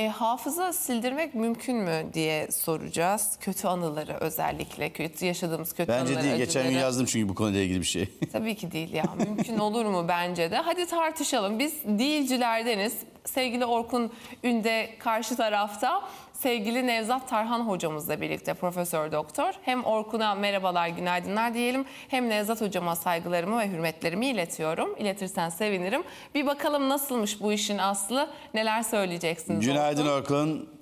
E, hafıza sildirmek mümkün mü diye soracağız. Kötü anıları özellikle, kötü yaşadığımız kötü Bence anıları, değil. Geçen gün acıları. yazdım çünkü bu konuyla ilgili bir şey. Tabii ki değil ya. Mümkün olur mu bence de? Hadi tartışalım. Biz değilcilerdeniz. Sevgili Orkun Ünde karşı tarafta. Sevgili Nevzat Tarhan hocamızla birlikte profesör doktor. Hem Orkun'a merhabalar, günaydınlar diyelim. Hem Nevzat hocama saygılarımı ve hürmetlerimi iletiyorum. İletirsen sevinirim. Bir bakalım nasılmış bu işin aslı? Neler söyleyeceksiniz? Günaydın Orkun? Orkun.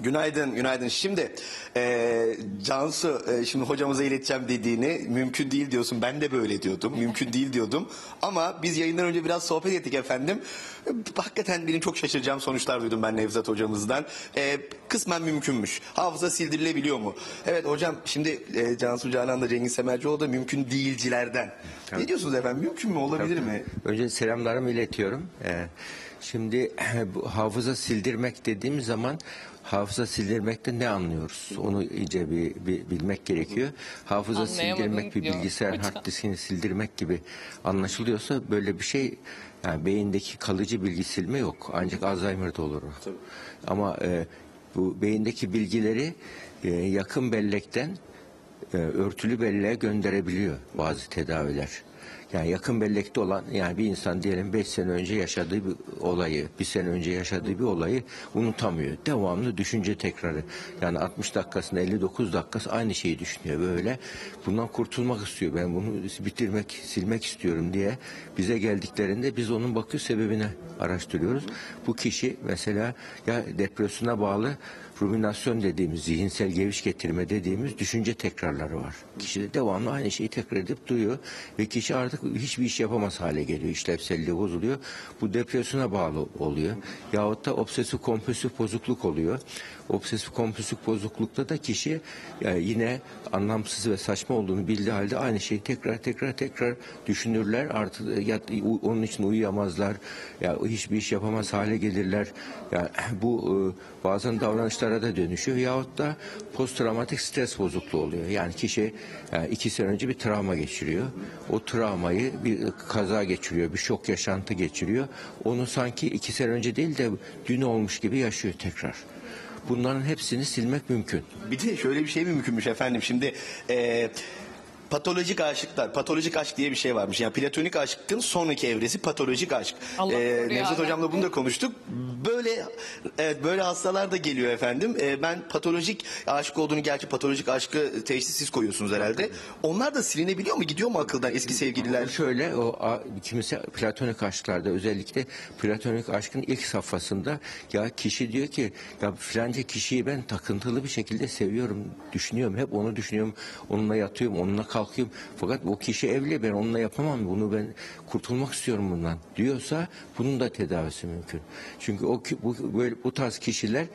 Günaydın, günaydın. Şimdi e, Cansu, e, şimdi hocamıza ileteceğim dediğini mümkün değil diyorsun. Ben de böyle diyordum, mümkün değil diyordum. Ama biz yayından önce biraz sohbet ettik efendim. E, Hakikaten benim çok şaşıracağım sonuçlar duydum ben Nevzat hocamızdan. E, kısmen mümkünmüş. Hafıza sildirilebiliyor mu? Evet hocam, şimdi e, Cansu Canan da Cengiz Semercioğlu da mümkün değilcilerden. Ne diyorsunuz efendim? Mümkün mü, olabilir mi? Önce selamlarımı iletiyorum. Ee, şimdi bu hafıza sildirmek dediğimiz zaman hafıza sildirmekte ne anlıyoruz? Onu iyice bir, bir bilmek gerekiyor. Hafıza sildirmek bir bilgisayar hocam. hard diskini sildirmek gibi anlaşılıyorsa böyle bir şey yani beyindeki kalıcı bilgi silme yok. Ancak Alzheimer'da olur o. Ama e, bu beyindeki bilgileri e, yakın bellekten e, örtülü belleğe gönderebiliyor bazı tedaviler. Yani yakın bellekte olan yani bir insan diyelim 5 sene önce yaşadığı bir olayı, bir sene önce yaşadığı bir olayı unutamıyor. Devamlı düşünce tekrarı. Yani 60 dakikasında 59 dakikası aynı şeyi düşünüyor böyle. Bundan kurtulmak istiyor. Ben bunu bitirmek, silmek istiyorum diye bize geldiklerinde biz onun bakıyor sebebine araştırıyoruz. Bu kişi mesela ya depresyona bağlı ruminasyon dediğimiz, zihinsel geviş getirme dediğimiz düşünce tekrarları var. Kişi de devamlı aynı şeyi tekrar edip duyuyor ve kişi artık hiçbir iş yapamaz hale geliyor. İşlevselliği bozuluyor. Bu depresyona bağlı oluyor. Yahut da obsesif kompulsif bozukluk oluyor. Obsesif kompulsif bozuklukta da kişi yani yine anlamsız ve saçma olduğunu bildiği halde aynı şeyi tekrar tekrar tekrar düşünürler. Artık ya, onun için uyuyamazlar. Ya hiçbir iş yapamaz hale gelirler. Yani bu e, bazen davranışlara da dönüşüyor. Yahut da posttraumatik stres bozukluğu oluyor. Yani kişi yani iki sene önce bir travma geçiriyor. O travmayı bir kaza geçiriyor, bir şok yaşantı geçiriyor. Onu sanki iki sene önce değil de dün olmuş gibi yaşıyor tekrar. Bunların hepsini silmek mümkün. Bir de şöyle bir şey mi mümkünmüş efendim? Şimdi e, patolojik aşıklar, patolojik aşk diye bir şey varmış. Yani platonik aşkın sonraki evresi patolojik aşk. Allah koruyor Nevzat ya. hocamla bunu da konuştuk. Böyle evet böyle hastalar da geliyor efendim. E, ben patolojik aşık olduğunu gerçi patolojik aşkı teşhis siz koyuyorsunuz herhalde. Onlar da silinebiliyor mu? Gidiyor mu akıldan eski sevgililer? Şöyle o a- kimisi platonik aşklarda özellikle platonik aşkın ilk safhasında ya kişi diyor ki ya filanca kişiyi ben takıntılı bir şekilde seviyorum, düşünüyorum. Hep onu düşünüyorum. Onunla yatıyorum, onunla kalkıyorum. Fakat o kişi evli ben onunla yapamam. Bunu ben kurtulmak istiyorum bundan diyorsa bunun da tedavisi mümkün. Çünkü o bu böyle bu tarz kişiler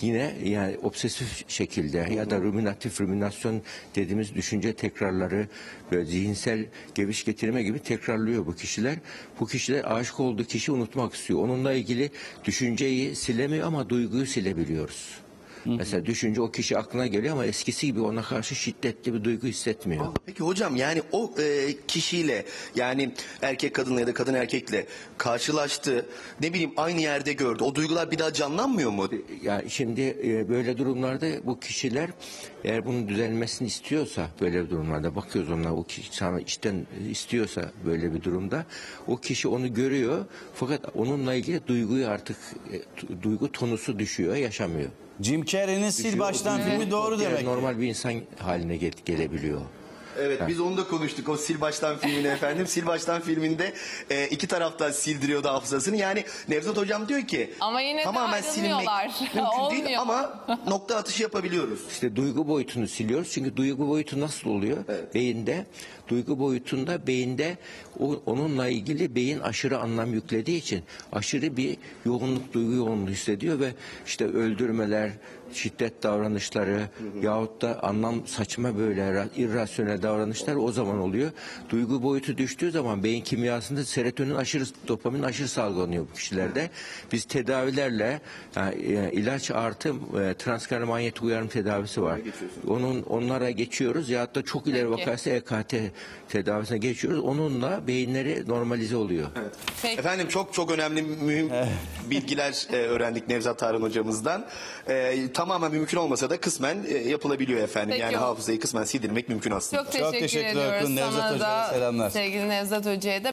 yine yani obsesif şekilde ya da ruminatif ruminasyon dediğimiz düşünce tekrarları böyle zihinsel geviş getirme gibi tekrarlıyor bu kişiler. Bu kişiler aşık olduğu kişi unutmak istiyor. Onunla ilgili düşünceyi silemiyor ama duyguyu silebiliyoruz. Mesela düşünce o kişi aklına geliyor ama eskisi gibi ona karşı şiddetli bir duygu hissetmiyor. Peki hocam yani o e, kişiyle yani erkek kadınla ya da kadın erkekle karşılaştı. Ne bileyim aynı yerde gördü. O duygular bir daha canlanmıyor mu? Yani şimdi e, böyle durumlarda bu kişiler eğer bunun düzelmesini istiyorsa böyle durumlarda bakıyoruz ona o kişi sana içten istiyorsa böyle bir durumda o kişi onu görüyor fakat onunla ilgili duyguyu artık e, duygu tonusu düşüyor yaşamıyor. Jim Carrey'nin Sil Baştan filmi doğru demek. Normal bir insan haline ge- gelebiliyor. Evet biz onu da konuştuk o Sil Baştan filmini efendim. Sil Baştan filminde e, iki taraftan sildiriyordu hafızasını. Yani Nevzat hocam diyor ki Ama yine de tamamen silinmek ayrılmıyorlar. mümkün değil Olmuyor. ama nokta atışı yapabiliyoruz. İşte duygu boyutunu siliyoruz. Çünkü duygu boyutu nasıl oluyor? Beyinde duygu boyutunda beyinde o, onunla ilgili beyin aşırı anlam yüklediği için aşırı bir yoğunluk duygu yoğunluğu hissediyor ve işte öldürmeler, şiddet davranışları yahut da anlam saçma böyle ra- irrasyonel davranışlar o zaman oluyor. Duygu boyutu düştüğü zaman beyin kimyasında serotonin aşırı dopamin aşırı salgılanıyor bu kişilerde. Biz tedavilerle yani, e, ilaç artı e, transkranial manyetik uyarım tedavisi var. Onun onlara geçiyoruz ya da çok ileri vakası EKT tedavisine geçiyoruz. Onunla beyinleri normalize oluyor. Peki. Efendim çok çok önemli mühim bilgiler e, öğrendik Nevzat Tarhan hocamızdan. E, tamamen mümkün olmasa da kısmen e, yapılabiliyor efendim. Peki yani hafızayı kısmen sildirmek mümkün aslında. Çok teşekkür teşekkürler ediyoruz Orkun. Nevzat sana Hoca'ya da selamlar. sevgili Nevzat Hoca'ya da.